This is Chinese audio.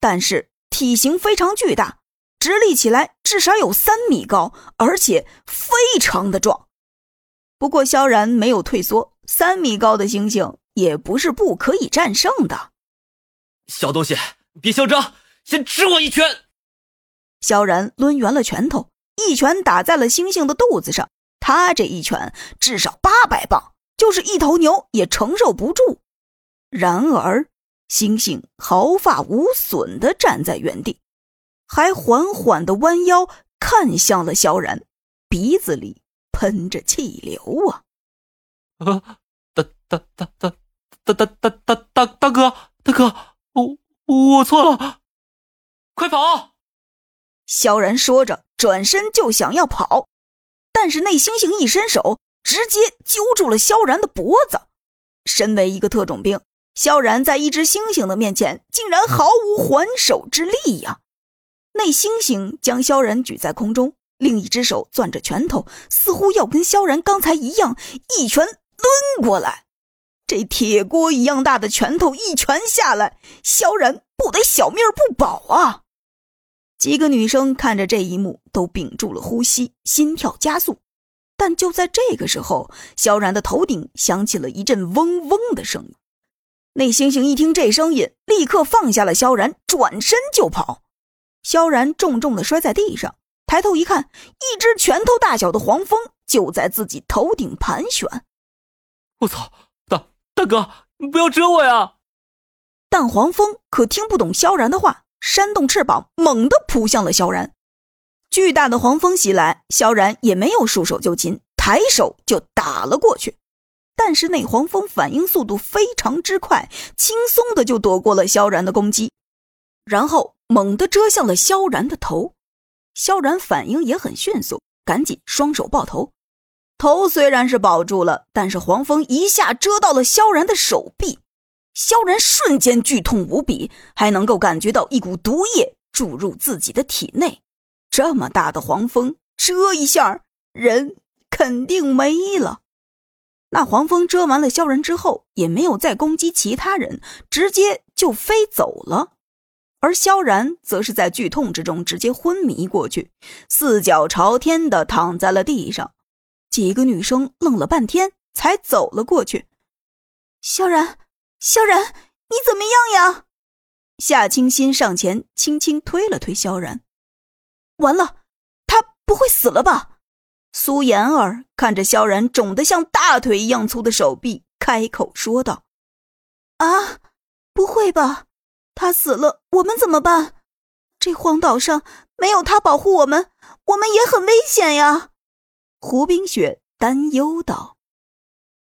但是体型非常巨大，直立起来至少有三米高，而且非常的壮。不过萧然没有退缩，三米高的猩猩也不是不可以战胜的。小东西，别嚣张，先吃我一拳！萧然抡圆了拳头，一拳打在了猩猩的肚子上。他这一拳至少八百磅，就是一头牛也承受不住。然而，猩猩毫发无损的站在原地，还缓缓的弯腰看向了萧然，鼻子里。喷着气流啊！啊，大大大大大大大大大大哥，大哥，我我错了，快跑！萧然说着，转身就想要跑，但是那猩猩一伸手，直接揪住了萧然的脖子。身为一个特种兵，萧然在一只猩猩的面前，竟然毫无还手之力呀！那猩猩将萧然举在空中。另一只手攥着拳头，似乎要跟萧然刚才一样，一拳抡过来。这铁锅一样大的拳头一拳下来，萧然不得小命不保啊！几个女生看着这一幕，都屏住了呼吸，心跳加速。但就在这个时候，萧然的头顶响起了一阵嗡嗡的声音。那猩猩一听这声音，立刻放下了萧然，转身就跑。萧然重重的摔在地上。抬头一看，一只拳头大小的黄蜂就在自己头顶盘旋。我操，大大哥，你不要蛰我呀！但黄蜂可听不懂萧然的话，扇动翅膀，猛地扑向了萧然。巨大的黄蜂袭来，萧然也没有束手就擒，抬手就打了过去。但是那黄蜂反应速度非常之快，轻松的就躲过了萧然的攻击，然后猛地遮向了萧然的头。萧然反应也很迅速，赶紧双手抱头。头虽然是保住了，但是黄蜂一下蛰到了萧然的手臂，萧然瞬间剧痛无比，还能够感觉到一股毒液注入自己的体内。这么大的黄蜂蛰一下，人肯定没了。那黄蜂蛰完了萧然之后，也没有再攻击其他人，直接就飞走了。而萧然则是在剧痛之中直接昏迷过去，四脚朝天的躺在了地上。几个女生愣了半天，才走了过去。萧然，萧然，你怎么样呀？夏清心上前轻轻推了推萧然。完了，他不会死了吧？苏妍儿看着萧然肿得像大腿一样粗的手臂，开口说道：“啊，不会吧？”他死了，我们怎么办？这荒岛上没有他保护我们，我们也很危险呀。胡冰雪担忧道。